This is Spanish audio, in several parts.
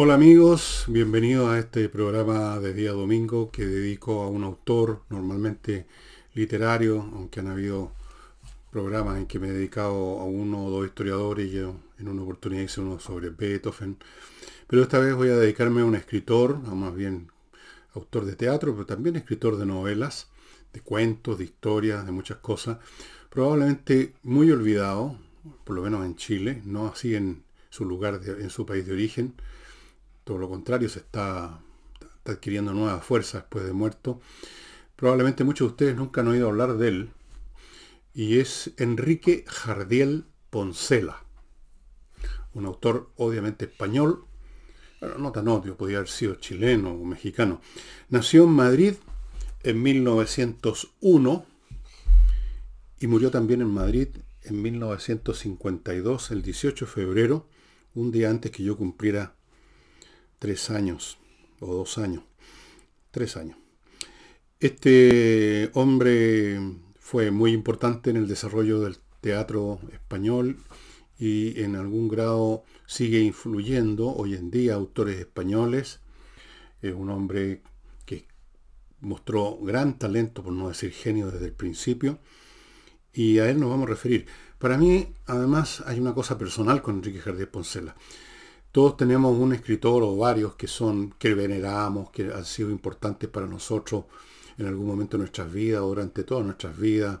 Hola amigos, bienvenidos a este programa de día domingo que dedico a un autor normalmente literario, aunque han habido programas en que me he dedicado a uno o dos historiadores y en una oportunidad hice uno sobre Beethoven. Pero esta vez voy a dedicarme a un escritor, a más bien autor de teatro, pero también escritor de novelas, de cuentos, de historias, de muchas cosas. Probablemente muy olvidado, por lo menos en Chile, no así en su lugar, en su país de origen. Todo lo contrario, se está, adquiriendo nuevas fuerzas después de muerto. Probablemente muchos de ustedes nunca han oído hablar de él. Y es Enrique Jardiel Poncela. Un autor obviamente español. Bueno, no tan obvio, podía haber sido chileno o mexicano. Nació en Madrid en 1901 y murió también en Madrid en 1952, el 18 de febrero, un día antes que yo cumpliera tres años o dos años. Tres años. Este hombre fue muy importante en el desarrollo del teatro español y en algún grado sigue influyendo hoy en día autores españoles. Es un hombre que mostró gran talento, por no decir genio, desde el principio. Y a él nos vamos a referir. Para mí, además, hay una cosa personal con Enrique Jardín Poncela. Todos tenemos un escritor o varios que son, que veneramos, que han sido importantes para nosotros en algún momento de nuestras vidas durante todas nuestras vidas.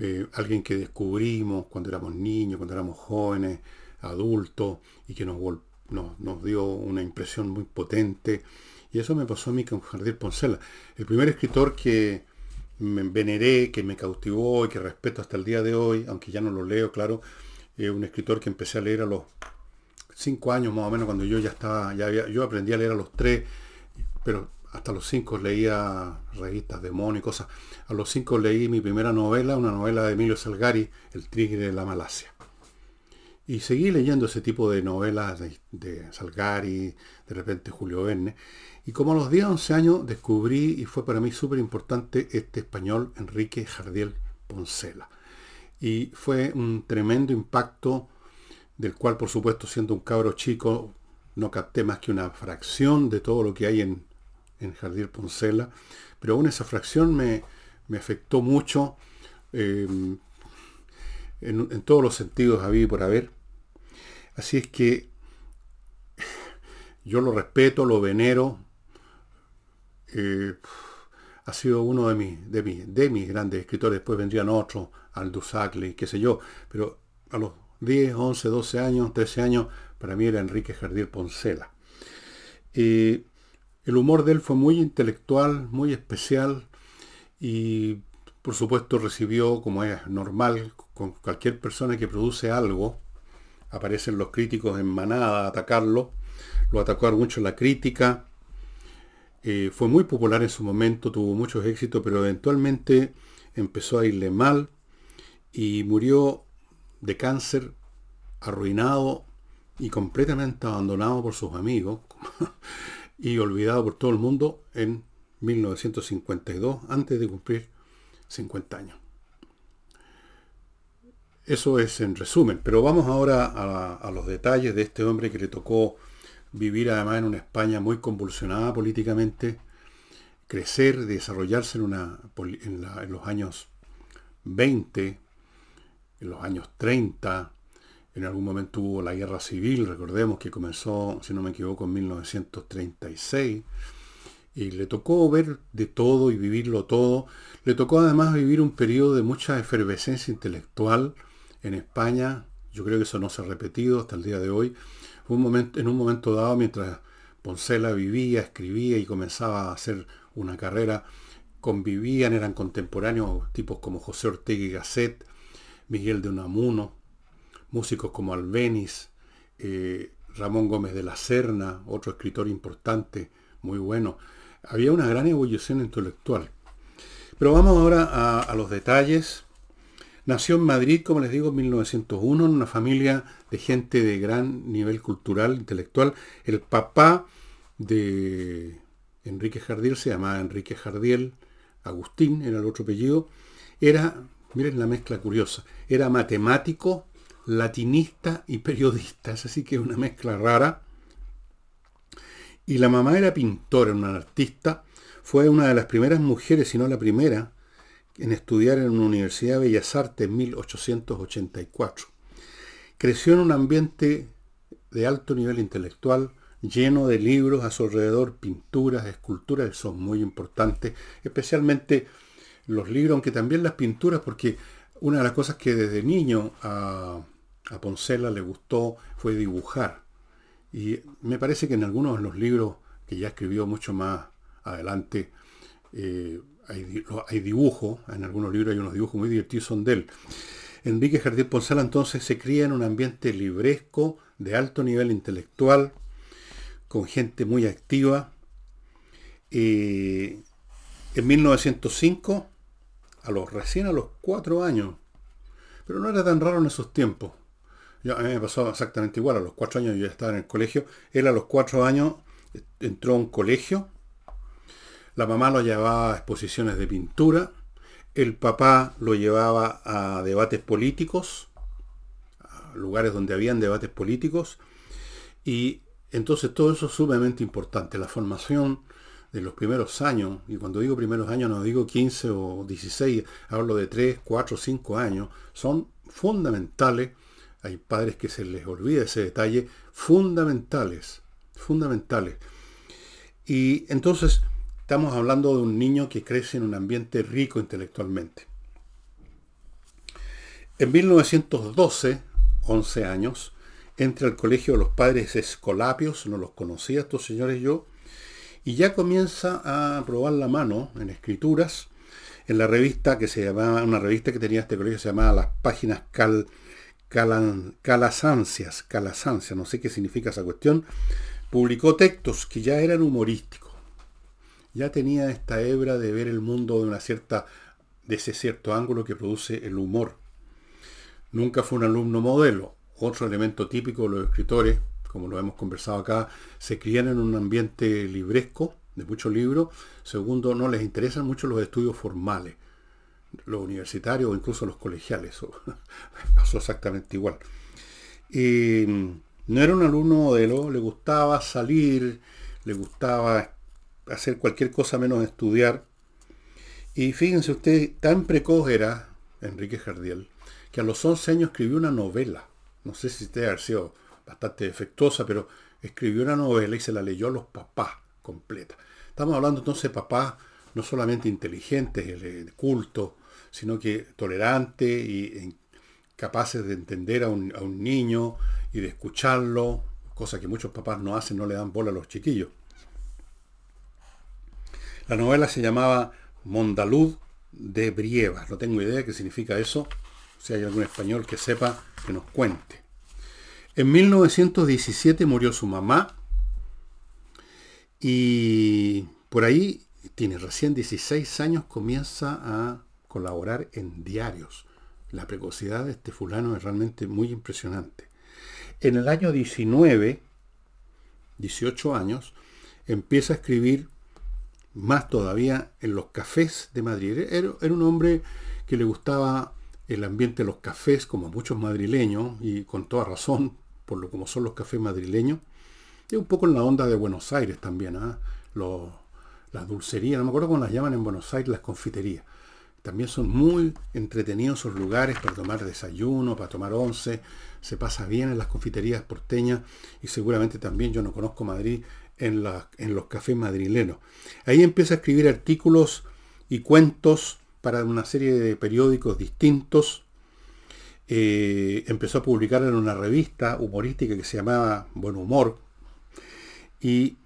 Eh, alguien que descubrimos cuando éramos niños, cuando éramos jóvenes, adultos, y que nos, nos, dio una impresión muy potente. Y eso me pasó a mí con Jardín Poncela. El primer escritor que me veneré, que me cautivó y que respeto hasta el día de hoy, aunque ya no lo leo, claro, es un escritor que empecé a leer a los cinco años más o menos, cuando yo ya estaba, ya yo aprendí a leer a los tres, pero hasta los cinco leía revistas de mono y cosas. A los cinco leí mi primera novela, una novela de Emilio Salgari, El Tigre de la Malasia. Y seguí leyendo ese tipo de novelas de, Salgari, de repente Julio Verne. Y como a los 10, 11 años descubrí, y fue para mí súper importante, este español Enrique Jardiel Poncela. Y fue un tremendo impacto, del cual por supuesto siendo un cabro chico no capté más que una fracción de todo lo que hay en, en Jardín Poncela, pero aún esa fracción me, afectó mucho em, en, todos los sentidos había y por haber. Así es que yo lo respeto, lo venero. Eh, ha sido uno de mis, de, mis, de mis grandes escritores. Después vendrían otros, Aldous Huxley, qué sé yo. Pero a los 10, 11, 12 años, 13 años, para mí era Enrique Jardín Poncela. Eh, el humor de él fue muy intelectual, muy especial y por supuesto recibió, como es normal, con cualquier persona que produce algo, aparecen los críticos en manada a atacarlo, lo atacó mucho la crítica, eh, fue muy popular en su momento, tuvo muchos éxitos, pero eventualmente empezó a irle mal y murió de cáncer, arruinado y completamente abandonado por sus amigos. y olvidado por todo el mundo en 1952, antes de cumplir 50 años. Eso es en resumen, pero vamos ahora a, los detalles de este hombre que le tocó vivir además en una España muy convulsionada políticamente, crecer, desarrollarse en, una, en, los años 20, en los años 30, en algún momento hubo la guerra civil, recordemos que comenzó, si no me equivoco, en 1936. Y le tocó ver de todo y vivirlo todo. Le tocó además vivir un periodo de mucha efervescencia intelectual en España. Yo creo que eso no se ha repetido hasta el día de hoy. En un momento dado, mientras Poncela vivía, escribía y comenzaba a hacer una carrera, convivían, eran contemporáneos tipos como José Ortega y Gasset, Miguel de Unamuno, músicos como Albeniz, eh, Ramón Gómez de la Serna, otro escritor importante, muy bueno. Había una gran evolución intelectual. Pero vamos ahora a, los detalles. Nació en Madrid, como les digo, en 1901, en una familia de gente de gran nivel cultural, intelectual. El papá de Enrique Jardiel se llamaba Enrique Jardiel, Agustín era el otro apellido, era, miren la mezcla curiosa, era matemático latinista y periodista, es así que una mezcla rara. Y la mamá era pintora, una artista, fue una de las primeras mujeres, si no la primera, en estudiar en una Universidad de Bellas Artes en 1884. Creció en un ambiente de alto nivel intelectual, lleno de libros a su alrededor, pinturas, esculturas, son muy importantes, especialmente los libros, aunque también las pinturas, porque una de las cosas que desde niño a, a Poncela le gustó fue dibujar. Y me parece que en algunos de los libros que ya escribió mucho más adelante, eh, hay, hay dibujos, en algunos libros hay unos dibujos muy divertidos, son de él. Enrique Jardín Poncela entonces se cría en un ambiente libresco, de alto nivel intelectual, con gente muy activa. Eh, en 1905, a los recién a los cuatro años, pero no era tan raro en esos tiempos. a mí me pasó exactamente igual, a los cuatro años yo ya estaba en el colegio, él a los cuatro años entró a un colegio, la mamá lo llevaba a exposiciones de pintura, el papá lo llevaba a debates políticos, a lugares donde habían debates políticos, y entonces todo eso es sumamente importante, la formación de los primeros años, y cuando digo primeros años no digo 15 o 16, hablo de 3, 4, 5 años, son fundamentales, hay padres que se les olvida ese detalle, fundamentales, fundamentales. Y entonces estamos hablando de un niño que crece en un ambiente rico intelectualmente. En 1912, 11 años, entra al colegio de los padres escolapios, no los conocía estos señores yo, y ya comienza a probar la mano en escrituras, en la revista que se llamaba, una revista que tenía este colegio se llamaba Las Páginas Cal, Calasancias, Calasancias, no sé qué significa esa cuestión, publicó textos que ya eran humorísticos. Ya tenía esta hebra de ver el mundo de una cierta, de ese cierto ángulo que produce el humor. Nunca fue un alumno modelo. Otro elemento típico de los escritores, como lo hemos conversado acá, se crían en un ambiente libresco, de muchos libros. Segundo, no les interesan mucho los estudios formales, los universitarios o incluso los colegiales. pasó exactamente igual. Y no era un alumno modelo, le gustaba salir, le gustaba hacer cualquier cosa menos estudiar. Y fíjense usted, tan precoz era Enrique Jardiel, que a los 11 años escribió una novela. No sé si usted ha sido bastante defectuosa, pero escribió una novela y se la leyó a los papás completa. Estamos hablando entonces de papás no solamente inteligentes, cultos, sino que tolerantes y capaces de entender a un, a un niño, y de escucharlo, cosa que muchos papás no hacen, no le dan bola a los chiquillos. La novela se llamaba Mondalud de Brievas, no tengo idea qué significa eso, si hay algún español que sepa, que nos cuente. En 1917 murió su mamá y por ahí tiene recién 16 años, comienza a colaborar en diarios. La precocidad de este fulano es realmente muy impresionante. En el año 19, 18 años, empieza a escribir más todavía en los cafés de Madrid. Era, un hombre que le gustaba el ambiente de los cafés, como muchos madrileños, y con toda razón, por lo como son los cafés madrileños. Y un poco en la onda de Buenos Aires también, ¿ah? las dulcerías, no me acuerdo cómo las llaman en Buenos Aires, las confiterías. También son muy entretenidos esos lugares para tomar desayuno, para tomar once. Se pasa bien en las confiterías porteñas y seguramente también yo no conozco Madrid en, en los cafés madrileños. Ahí empieza a escribir artículos y cuentos para una serie de periódicos distintos. Eh, empezó a publicar en una revista humorística que se llamaba Buen Humor. Y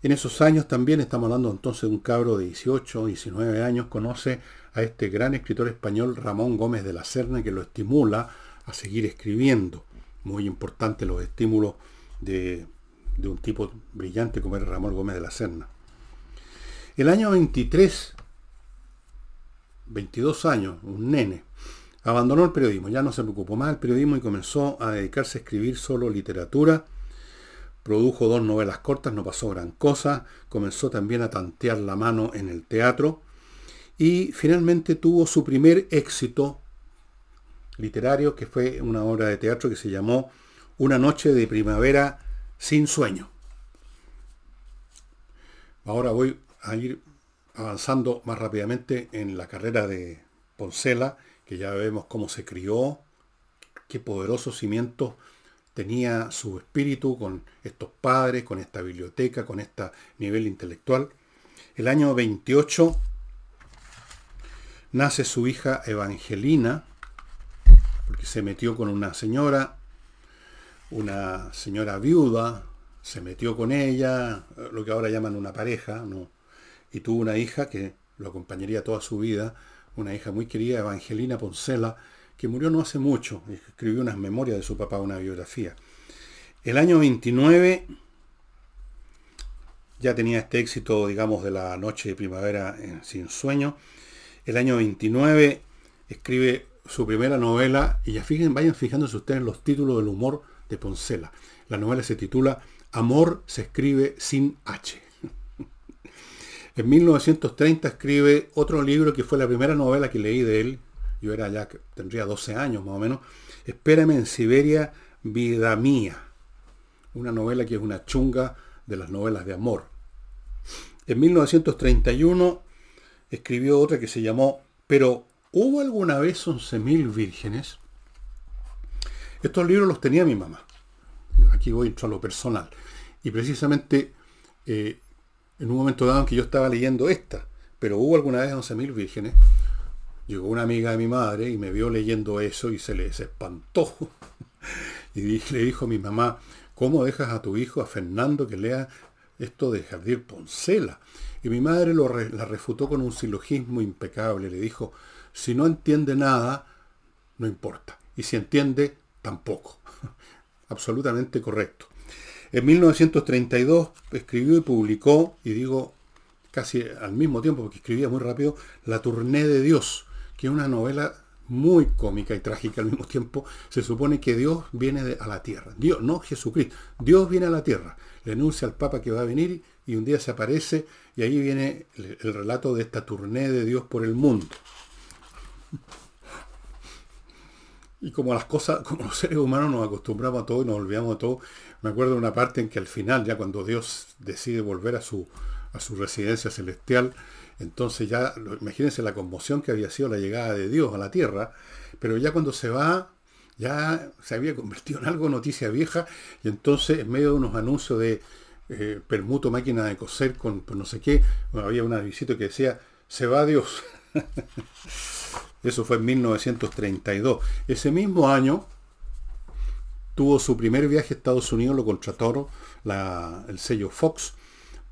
en esos años también, estamos hablando entonces de un cabro de 18, 19 años, conoce a este gran escritor español Ramón Gómez de la Serna que lo estimula a seguir escribiendo. Muy importante los estímulos de, un tipo brillante como era Ramón Gómez de la Serna. El año 23, 22 años, un nene, abandonó el periodismo, ya no se preocupó más del periodismo y comenzó a dedicarse a escribir solo literatura. Produjo dos novelas cortas, no pasó gran cosa. Comenzó también a tantear la mano en el teatro y finalmente tuvo su primer éxito literario, que fue una obra de teatro que se llamó Una noche de primavera sin sueño. Ahora voy a ir avanzando más rápidamente en la carrera de Poncela, que ya vemos cómo se crió, qué poderosos cimientos tenía su espíritu con estos padres, con esta biblioteca, con este nivel intelectual. El año 28 nace su hija Evangelina, porque se metió con una señora, una señora viuda, se metió con ella, lo que ahora llaman una pareja, ¿no? y tuvo una hija que lo acompañaría toda su vida, una hija muy querida, Evangelina Poncela, que murió no hace mucho, escribió unas memorias de su papá, una biografía. El año 29 ya tenía este éxito, digamos, de la noche de primavera sin sueño. El año 29 escribe su primera novela, y ya fíjense, vayan fijándose ustedes los títulos del humor de Poncela. La novela se titula Amor se escribe sin H. En 1930 escribe otro libro que fue la primera novela que leí de él. Yo era ya, tendría 12 años más o menos. Espérame en Siberia, vida mía. Una novela que es una chunga de las novelas de amor. En 1931 escribió otra que se llamó Pero ¿hubo alguna vez 11.000 vírgenes? Estos libros los tenía mi mamá. Aquí voy a lo personal. Y precisamente eh, en un momento dado en que yo estaba leyendo esta, pero hubo alguna vez 11.000 vírgenes, llegó una amiga de mi madre y me vio leyendo eso y se les espantó. y le dijo a mi mamá, ¿cómo dejas a tu hijo, a Fernando, que lea esto de Jardir Poncela? Y mi madre lo la refutó con un silogismo impecable. Le dijo, si no entiende nada, no importa. Y si entiende, tampoco. Absolutamente correcto. En 1932 escribió y publicó, y digo casi al mismo tiempo, porque escribía muy rápido, La Tournée de Dios, que es una novela muy cómica y trágica al mismo tiempo. Se supone que Dios viene a la tierra. Dios, no Jesucristo. Dios viene a la tierra. Le anuncia al Papa que va a venir y un día se aparece y ahí viene el, el relato de esta tournée de Dios por el mundo. Y como las cosas, como los seres humanos nos acostumbramos a todo y nos olvidamos de todo, me acuerdo de una parte en que al final, ya cuando Dios decide volver a su, a su residencia celestial, entonces ya, imagínense la conmoción que había sido la llegada de Dios a la tierra, pero ya cuando se va, ya se había convertido en algo noticia vieja, y entonces en medio de unos anuncios de eh, permuto máquina de coser con no sé qué, había un avisito que decía, se va Dios. Eso fue en 1932. Ese mismo año tuvo su primer viaje a Estados Unidos, lo contrató el sello Fox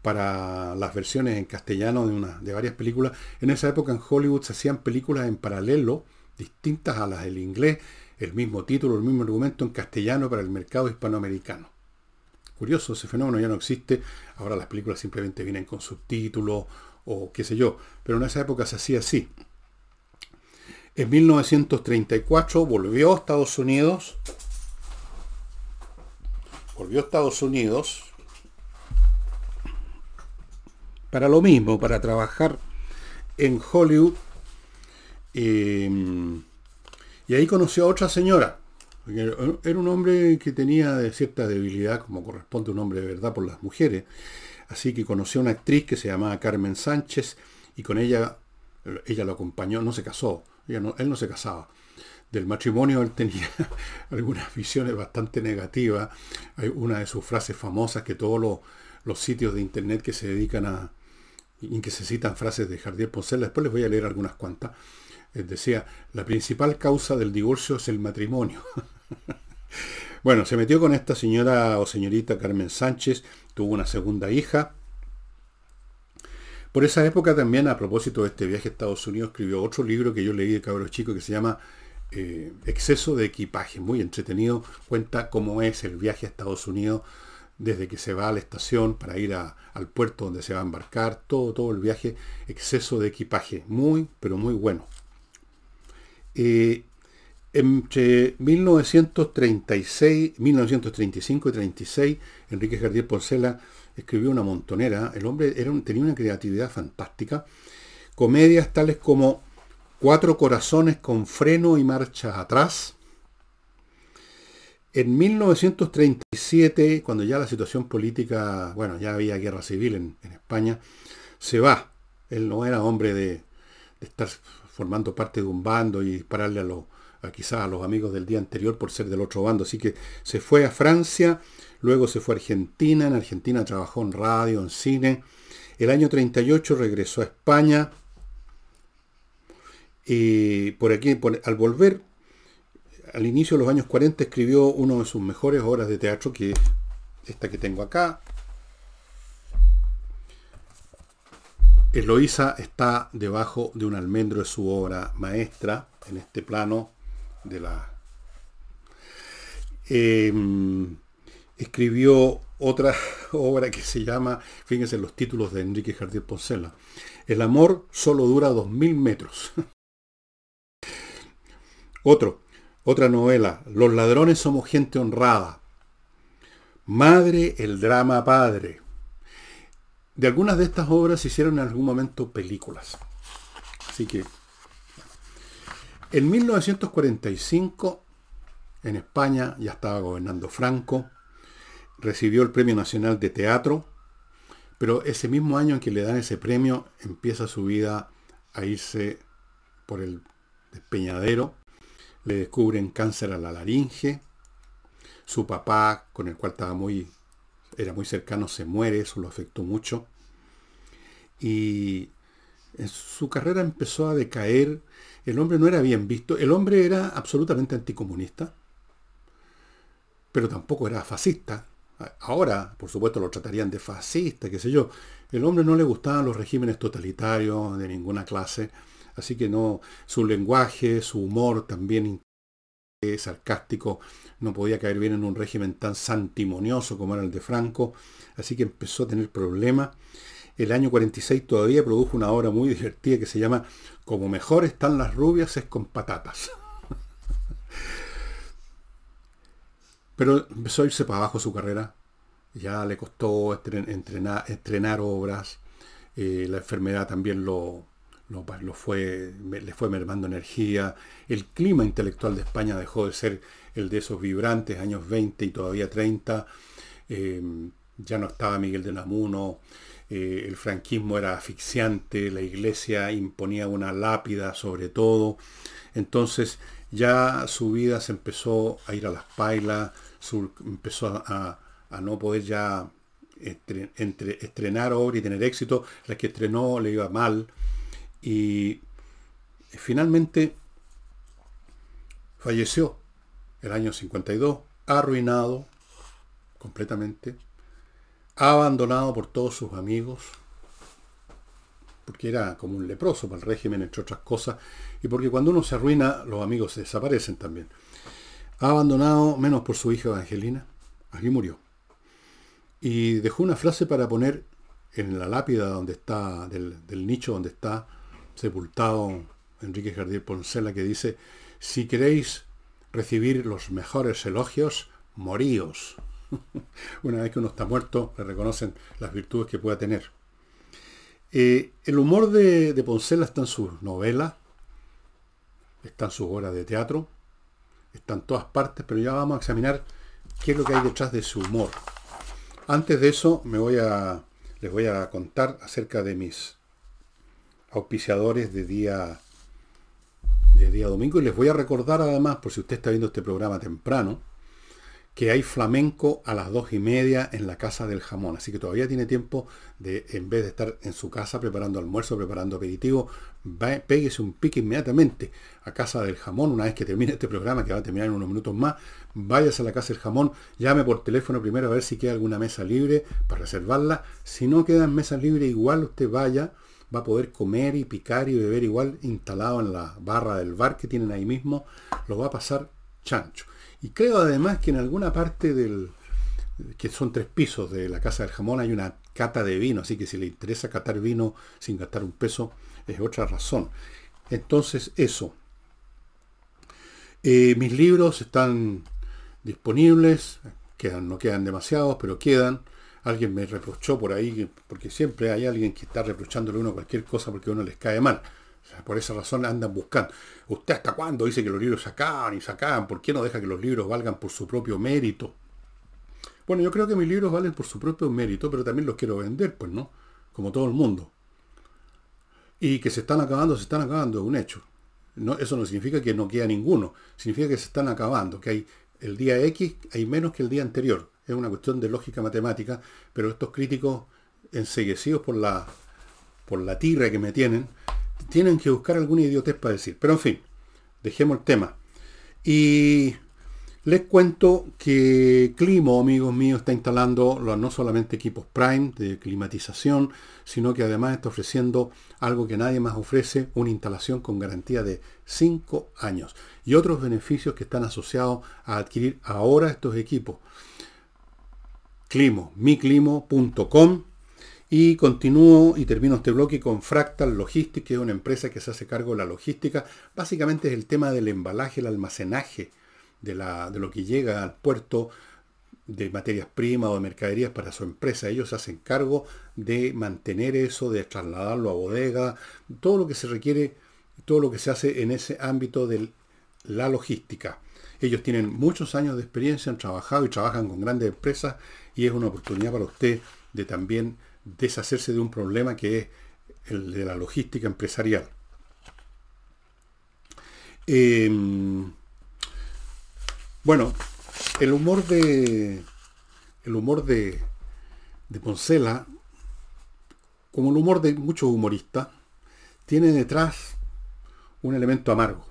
para las versiones en castellano de, una, de varias películas. En esa época en Hollywood se hacían películas en paralelo, distintas a las del inglés, el mismo título, el mismo argumento en castellano para el mercado hispanoamericano. Curioso, ese fenómeno ya no existe. Ahora las películas simplemente vienen con subtítulos o qué sé yo. Pero en esa época se hacía así. En 1934 volvió a Estados Unidos. Volvió a Estados Unidos para lo mismo, para trabajar en Hollywood. Y ahí conoció a otra señora. Era un hombre que tenía cierta debilidad, como corresponde a un hombre de verdad por las mujeres. Así que conoció a una actriz que se llamaba Carmen Sánchez y con ella, ella lo acompañó, no se casó, él no se casaba. Del matrimonio él tenía algunas visiones bastante negativas. Hay una de sus frases famosas que todos los, sitios de internet que se dedican a, en que se citan frases de Jardier Poncela, después les voy a leer algunas cuantas, eh, decía, la principal causa del divorcio es el matrimonio. bueno, se metió con esta señora o señorita Carmen Sánchez, tuvo una segunda hija, por esa época también, a propósito de este viaje a Estados Unidos, escribió otro libro que yo leí de cabros chico que se llama eh, Exceso de equipaje. Muy entretenido. Cuenta cómo es el viaje a Estados Unidos desde que se va a la estación para ir al puerto donde se va a embarcar. Todo, todo el viaje. Exceso de equipaje. Muy, pero muy bueno. Eh, entre 1936, 1935 y 36, Enrique Jardier Porcela escribió una montonera. El hombre era tenía una creatividad fantástica. Comedias tales como Cuatro corazones con freno y marcha atrás. En 1937, cuando ya la situación política, bueno, ya había guerra civil en, España, se va. Él no era hombre de, estar formando parte de un bando y dispararle a, los, a quizás a los amigos del día anterior por ser del otro bando. Así que se fue a Francia, luego se fue a Argentina, en Argentina trabajó en radio, en cine. El año 38 regresó a España y por aquí, al volver, al inicio de los años 40 escribió una de sus mejores obras de teatro, que es esta que tengo acá. Eloísa está debajo de un almendro de su obra maestra, en este plano de la... Em, escribió otra obra que se llama, fíjense los títulos de Enrique Jardín Poncela, El amor solo dura 2000 metros. Otro, otra novela, Los ladrones somos gente honrada. Madre, el drama padre. De algunas de estas obras se hicieron en algún momento películas. Así que, en 1945, en España ya estaba gobernando Franco, recibió el Premio Nacional de Teatro, pero ese mismo año en que le dan ese premio empieza su vida a irse por el despeñadero. Le descubren cáncer a la laringe, su papá, con el cual estaba muy, era muy cercano, se muere, eso lo afectó mucho, y su carrera empezó a decaer, el hombre no era bien visto, el hombre era absolutamente anticomunista, pero tampoco era fascista. Ahora, por supuesto, lo tratarían de fascista, qué sé yo. El hombre no le gustaban los regímenes totalitarios de ninguna clase Así que no, su lenguaje, su humor también sarcástico, no podía caer bien en un régimen tan santimonioso como era el de Franco, así que empezó a tener problemas. El año 46 todavía produjo una obra muy divertida que se llama Como mejor están las rubias es con patatas. Pero empezó a irse para abajo su carrera. Ya le costó entrenar, obras. Eh, la enfermedad también lo, lo, fue, le fue mermando energía. El clima intelectual de España dejó de ser el de esos vibrantes años 20 y todavía 30. Eh, ya no estaba Miguel de Namuno. Eh, el franquismo era asfixiante, la iglesia imponía una lápida sobre todo. Entonces ya su vida se empezó a ir a las pailas, empezó a, no poder ya estrenar obra y tener éxito. La que estrenó le iba mal. Y finalmente falleció el año 52, arruinado completamente, abandonado por todos sus amigos, porque era como un leproso para el régimen, entre otras cosas, y porque cuando uno se arruina, los amigos se desaparecen también. Abandonado menos por su hija Angelina, aquí murió. Y dejó una frase para poner en la lápida donde está, del, del nicho donde está sepultado Enrique Jardier Poncela, que dice, si queréis recibir los mejores elogios, moríos. Una vez que uno está muerto, le reconocen las virtudes que pueda tener. Eh, el humor de, de, Poncela está en sus novelas, está en sus obras de teatro, está en todas partes, pero ya vamos a examinar qué es lo que hay detrás de su humor. Antes de eso, me voy a, les voy a contar acerca de mis auspiciadores de día, de día domingo. Y les voy a recordar además, por si usted está viendo este programa temprano, que hay flamenco a las dos y media en la Casa del Jamón. Así que todavía tiene tiempo de, en vez de estar en su casa preparando almuerzo, preparando aperitivo, va, un pique inmediatamente a Casa del Jamón. Una vez que termine este programa, que va a terminar en unos minutos más, váyase a la Casa del Jamón, llame por teléfono primero a ver si queda alguna mesa libre para reservarla. Si no quedan mesas libres, igual usted vaya va a poder comer y picar y beber igual instalado en la barra del bar que tienen ahí mismo, lo va a pasar chancho. Y creo además que en alguna parte del, que son tres pisos de la Casa del Jamón, hay una cata de vino, así que si le interesa catar vino sin gastar un peso, es otra razón. Entonces, eso. Eh, mis libros están disponibles, quedan, no quedan demasiados, pero quedan. Alguien me reprochó por ahí, porque siempre hay alguien que está reprochándole a uno cualquier cosa porque a uno les cae mal. Por esa razón andan buscando. ¿Usted hasta cuándo dice que los libros sacaban y sacaban? ¿Por qué no deja que los libros valgan por su propio mérito? Bueno, yo creo que mis libros valen por su propio mérito, pero también los quiero vender, pues, ¿no? Como todo el mundo. Y que se están acabando, se están acabando, es un hecho. No, eso no significa que no queda ninguno, significa que se están acabando, que hay el día X hay menos que el día anterior. Es una cuestión de lógica matemática, pero estos críticos enseguecidos por la, por la tirra que me tienen, tienen que buscar alguna idiotez para decir. Pero en fin, dejemos el tema. Y les cuento que Climo, amigos míos, está instalando no solamente equipos Prime de climatización, sino que además está ofreciendo algo que nadie más ofrece, una instalación con garantía de 5 años y otros beneficios que están asociados a adquirir ahora estos equipos. Climo, miclimo.com y continúo y termino este bloque con Fractal Logistics, que es una empresa que se hace cargo de la logística. Básicamente es el tema del embalaje, el almacenaje de, la, de lo que llega al puerto de materias primas o de mercaderías para su empresa. Ellos se hacen cargo de mantener eso, de trasladarlo a bodega, todo lo que se requiere, todo lo que se hace en ese ámbito de la logística. Ellos tienen muchos años de experiencia, han trabajado y trabajan con grandes empresas y es una oportunidad para usted de también deshacerse de un problema que es el de la logística empresarial. Em, bueno, el humor de. El humor de, de Poncela, como el humor de muchos humoristas, tiene detrás un elemento amargo.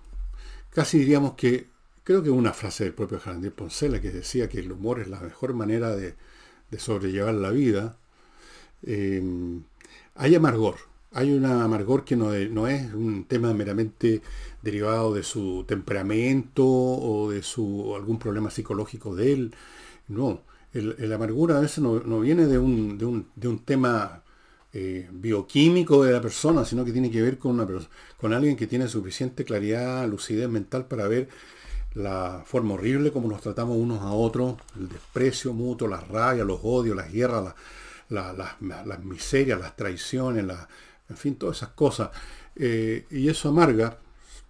Casi diríamos que, creo que una frase del propio Jarandir Poncela que decía que el humor es la mejor manera de, de sobrellevar la vida, eh, hay amargor. Hay una amargor que no, es un tema meramente derivado de su temperamento o de su algún problema psicológico de él. No, el, amargura a veces no, viene de un, de un, tema eh, bioquímico de la persona, sino que tiene que ver con, una, con alguien que tiene suficiente claridad, lucidez mental para ver la forma horrible como nos tratamos unos a otros, el desprecio mutuo, la rabia, los odios, las guerras, la, las miserias, las traiciones, en fin, todas esas cosas. Eh, y eso amarga,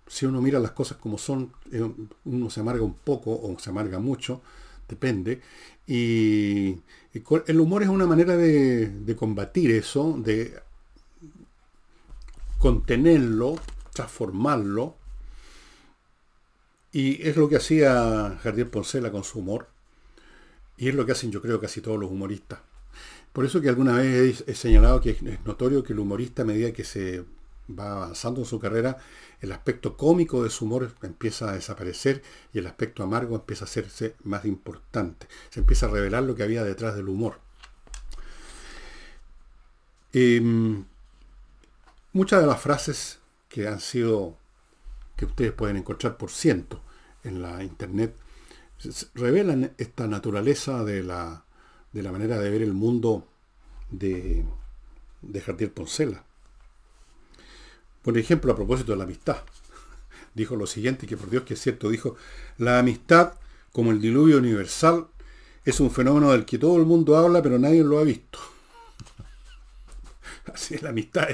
si uno mira las cosas como son, eh, uno se amarga un poco o se amarga mucho, depende. Y, el humor es una manera de, combatir eso, de contenerlo, transformarlo. Y es lo que hacía Jardier Poncela con su humor. Y es lo que hacen yo creo casi todos los humoristas. Por eso que alguna vez he, señalado que es notorio que el humorista a medida que se va avanzando en su carrera, el aspecto cómico de su humor empieza a desaparecer y el aspecto amargo empieza a hacerse más importante. Se empieza a revelar lo que había detrás del humor. Em, muchas de las frases que han sido, que ustedes pueden encontrar por ciento en la internet, revelan esta naturaleza de la de la manera de ver el mundo de, de Jardier Poncela. Por ejemplo, a propósito de la amistad, dijo lo siguiente, que por Dios que es cierto, dijo, la amistad, como el diluvio universal, es un fenómeno del que todo el mundo habla, pero nadie lo ha visto. Así es, la amistad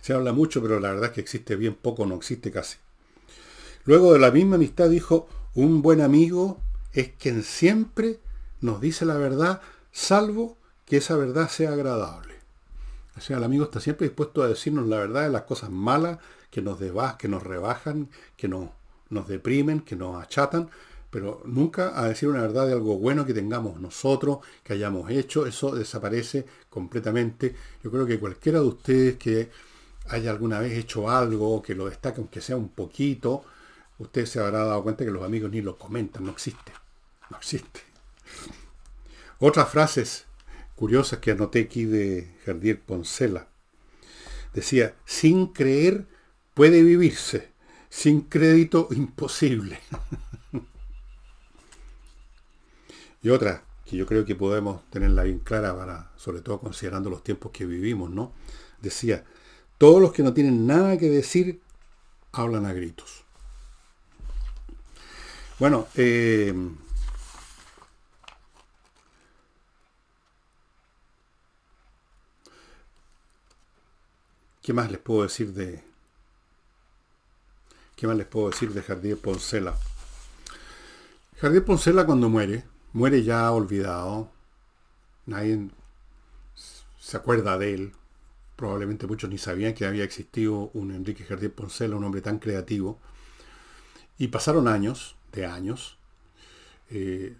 se habla mucho, pero la verdad es que existe bien poco, no existe casi. Luego de la misma amistad dijo, un buen amigo es quien siempre nos dice la verdad salvo que esa verdad sea agradable. O sea, el amigo está siempre dispuesto a decirnos la verdad de las cosas malas que nos debas, que nos rebajan, que nos, nos deprimen, que nos achatan, pero nunca a decir una verdad de algo bueno que tengamos nosotros, que hayamos hecho, eso desaparece completamente. Yo creo que cualquiera de ustedes que haya alguna vez hecho algo, que lo destaque aunque sea un poquito, usted se habrá dado cuenta que los amigos ni lo comentan, no existe, no existe. Otras frases curiosas que anoté aquí de Jardier Poncela. Decía, sin creer puede vivirse, sin crédito imposible. y otra que yo creo que podemos tenerla bien clara para, sobre todo considerando los tiempos que vivimos, ¿no? Decía, todos los que no tienen nada que decir hablan a gritos. Bueno, eh, ¿Qué más les puedo decir de, ¿Qué más les puedo decir de Jardier Poncela? Jardier Poncela cuando muere, muere ya olvidado, nadie se acuerda de él, probablemente muchos ni sabían que había existido un Enrique Jardier Poncela, un hombre tan creativo, y pasaron años, de años, eh,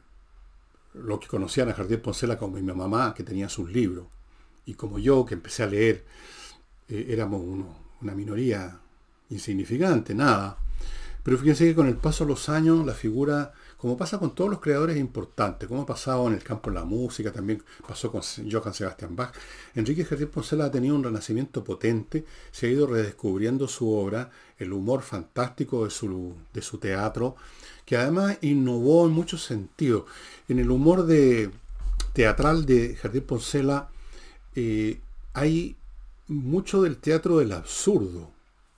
los que conocían a Jardier Poncela como mi mamá, que tenía sus libros, y como yo, que empecé a leer, eh, éramos una minoría insignificante, nada. Pero fíjense que con el paso de los años la figura, como pasa con todos los creadores importantes, como ha pasado en el campo de la música, también pasó con Johann Sebastian Bach, Enrique Jardier Poncela ha tenido un renacimiento potente, se ha ido redescubriendo su obra, el humor fantástico de su, de su teatro, que además innovó en muchos sentidos. En el humor de, teatral de Jardier Poncela eh, hay mucho del teatro del absurdo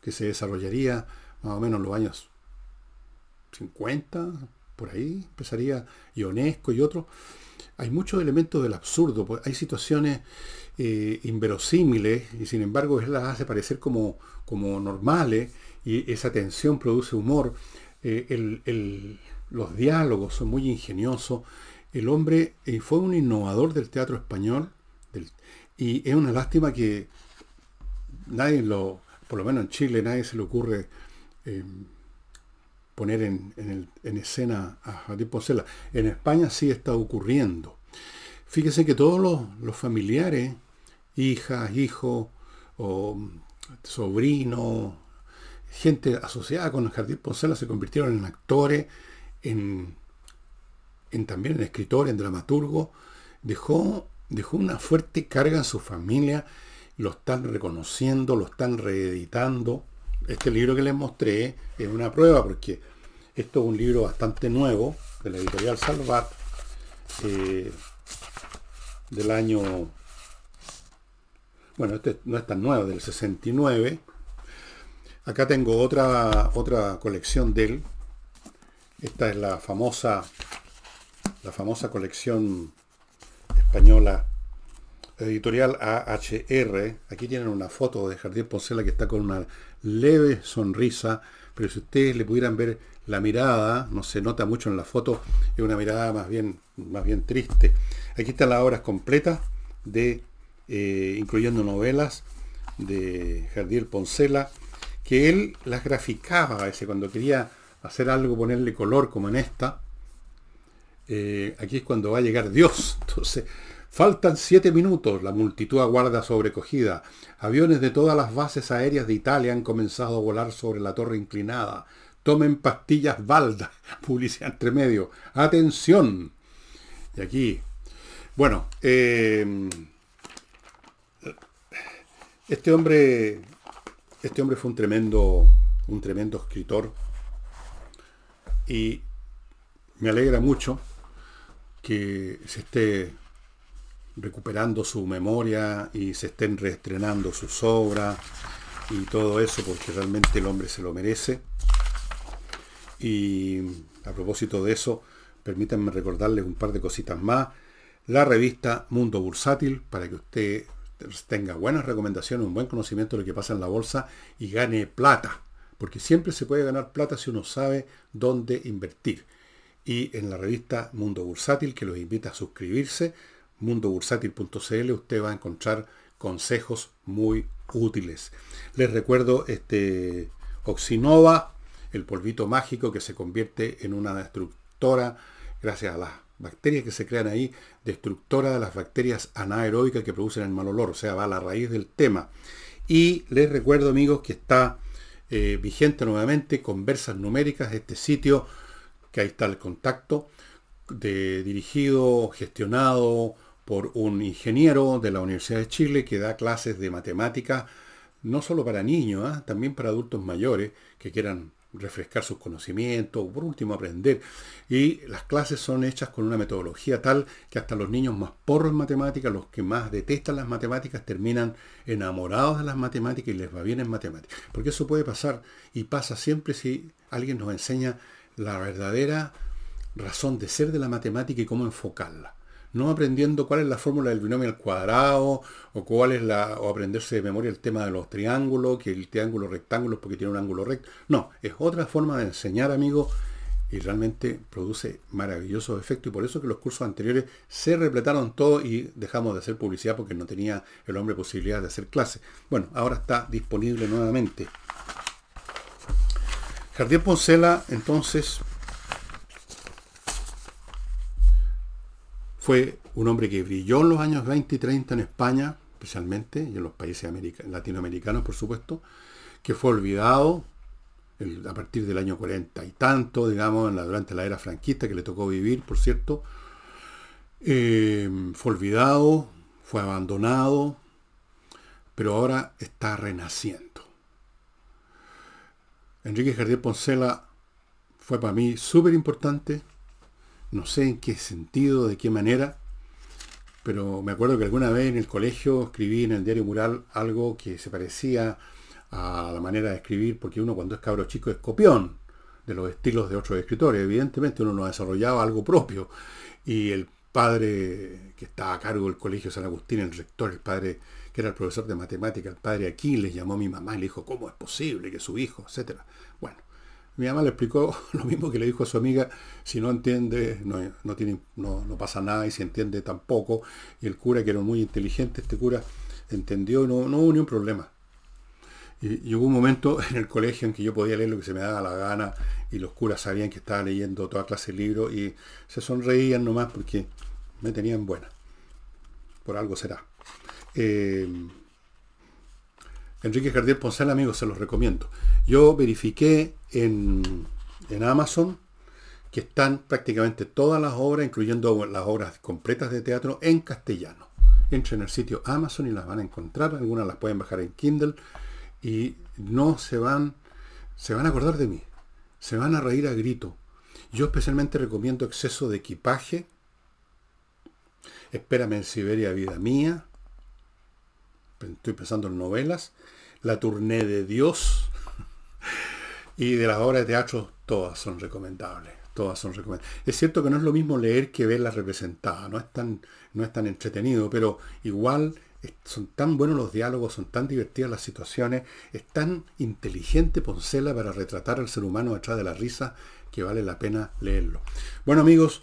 que se desarrollaría más o menos en los años 50, por ahí, empezaría Ionesco y otros. Hay muchos elementos del absurdo, pues, hay situaciones eh, inverosímiles y sin embargo él las hace parecer como, como normales y esa tensión produce humor. Eh, los diálogos son muy ingeniosos. El hombre eh, fue un innovador del teatro español y es una lástima que nadie lo, por lo menos en Chile, nadie se le ocurre eh, poner en, escena a Javier Poncela. En España sí está ocurriendo. Fíjese que todos los, familiares, hijas, hijos, o sobrinos, gente asociada con Jardín Poncela se convirtieron en actores, en, también en escritores, en dramaturgos. Dejó, dejó una fuerte carga en su familia lo están reconociendo, lo están reeditando. Este libro que les mostré es una prueba porque esto es un libro bastante nuevo de la editorial Salvat eh, del año, bueno, este no es tan nuevo, del 69. Acá tengo otra, otra colección de él. Esta es la famosa, la famosa colección española editorial AHR. Aquí tienen una foto de Jardín Poncela que está con una leve sonrisa, pero si ustedes le pudieran ver la mirada, no se nota mucho en la foto, es una mirada más bien, más bien triste. Aquí están las obras completas de, eh, incluyendo novelas de Jardín Poncela, que él las graficaba a veces cuando quería hacer algo, ponerle color como en esta. Eh, aquí es cuando va a llegar Dios. Entonces, Faltan siete minutos, la multitud aguarda sobrecogida. Aviones de todas las bases aéreas de Italia han comenzado a volar sobre la torre inclinada. Tomen pastillas balda, publicidad entre medio. Atención. Y aquí, bueno, em, este hombre, este hombre fue un tremendo, un tremendo escritor y me alegra mucho que se esté recuperando su memoria y se estén reestrenando sus obras y todo eso porque realmente el hombre se lo merece. Y a propósito de eso, permítanme recordarles un par de cositas más. La revista Mundo Bursátil, para que usted tenga buenas recomendaciones, un buen conocimiento de lo que pasa en la bolsa y gane plata. Porque siempre se puede ganar plata si uno sabe dónde invertir. Y en la revista Mundo Bursátil, que los invita a suscribirse, mundobursátil.cl usted va a encontrar consejos muy útiles. Les recuerdo este Oxinova, el polvito mágico que se convierte en una destructora gracias a las bacterias que se crean ahí, destructora de las bacterias anaeróbicas que producen el mal olor, o sea, va a la raíz del tema. Y les recuerdo amigos que está eh, vigente nuevamente Conversas Numéricas, este sitio, que ahí está el contacto, de, dirigido, gestionado, por un ingeniero de la Universidad de Chile que da clases de matemática, no solo para niños, ¿ah? también para adultos mayores que quieran refrescar sus conocimientos, por último aprender. Y las clases son hechas con una metodología tal que hasta los niños más porros en matemáticas, los que más detestan las matemáticas, terminan enamorados de las matemáticas y les va bien en matemáticas. Porque eso puede pasar y pasa siempre si alguien nos enseña la verdadera razón de ser de la matemática y cómo enfocarla no aprendiendo cuál es la fórmula del binomio al cuadrado, o cuál es la, o aprenderse de memoria el tema de los triángulos, que el triángulo rectángulo es porque tiene un ángulo recto. No, es otra forma de enseñar, amigos, y realmente produce maravillosos efectos y por eso que los cursos anteriores se repletaron todo y dejamos de hacer publicidad porque no tenía el hombre posibilidad de hacer clases. Bueno, ahora está disponible nuevamente. Jardín Poncela entonces fue un hombre que brilló en los años 20 y 30 en España, especialmente, y en los países latinoamericanos, por supuesto, que fue olvidado a partir del año 40 y tanto, digamos, durante la era franquista que le tocó vivir, por cierto, eh, fue olvidado, fue abandonado, pero ahora está renaciendo. Enrique Jardín Poncela fue para mí súper importante, no sé en qué sentido, de qué manera, pero me acuerdo que alguna vez en el colegio escribí en el diario Mural algo que se parecía a la manera de escribir, porque uno cuando es cabro chico es copión de los estilos de otros escritores. Evidentemente uno no ha desarrollado algo propio. Y el padre que estaba a cargo del colegio San Agustín, el rector, el padre que era el profesor de matemática, el padre aquí, le llamó a mi mamá y le dijo, ¿cómo es posible que su hijo, etcétera? Bueno, mi mamá le explicó lo mismo que le dijo a su amiga, si no entiende, no, no, pasa nada, y si entiende tampoco. Y el cura, que era muy inteligente, este cura entendió, no, no hubo ni un problema. Y, hubo un momento en el colegio en que yo podía leer lo que se me daba la gana y los curas sabían que estaba leyendo toda clase de libros y se sonreían nomás porque me tenían buena. Por algo será. Eh, Enrique Jardiel Poncel, amigos, se los recomiendo. Yo verifiqué en, en Amazon que están prácticamente todas las obras, incluyendo las obras completas de teatro, en castellano. Entren el sitio Amazon y las van a encontrar. Algunas las pueden bajar en Kindle y no se van, se van a acordar de mí, se van a reír a grito. Yo especialmente recomiendo Exceso de Equipaje, Espérame en Siberia, Vida Mía, estoy pensando en novelas, La Tournée de Dios, y de las obras de teatro todas son recomendables. Todas son recomendables. Es cierto que no es lo mismo leer que verlas representadas, no es tan, no es tan entretenido, pero igual son tan buenos los diálogos, son tan divertidas las situaciones, es tan inteligente Poncela para retratar al ser humano detrás de la risa que vale la pena leerlo. Bien amigos,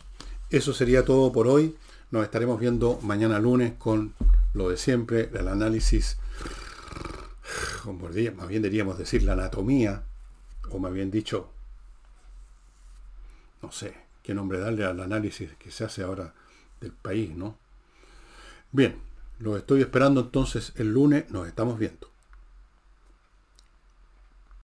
eso sería todo por hoy. Nos estaremos viendo mañana lunes con lo de siempre, el análisis, más bien diríamos decir la anatomía, o más bien dicho, no sé qué nombre darle al análisis que se hace ahora del país, ¿no? Bien, lo estoy esperando entonces el lunes, nos estamos viendo.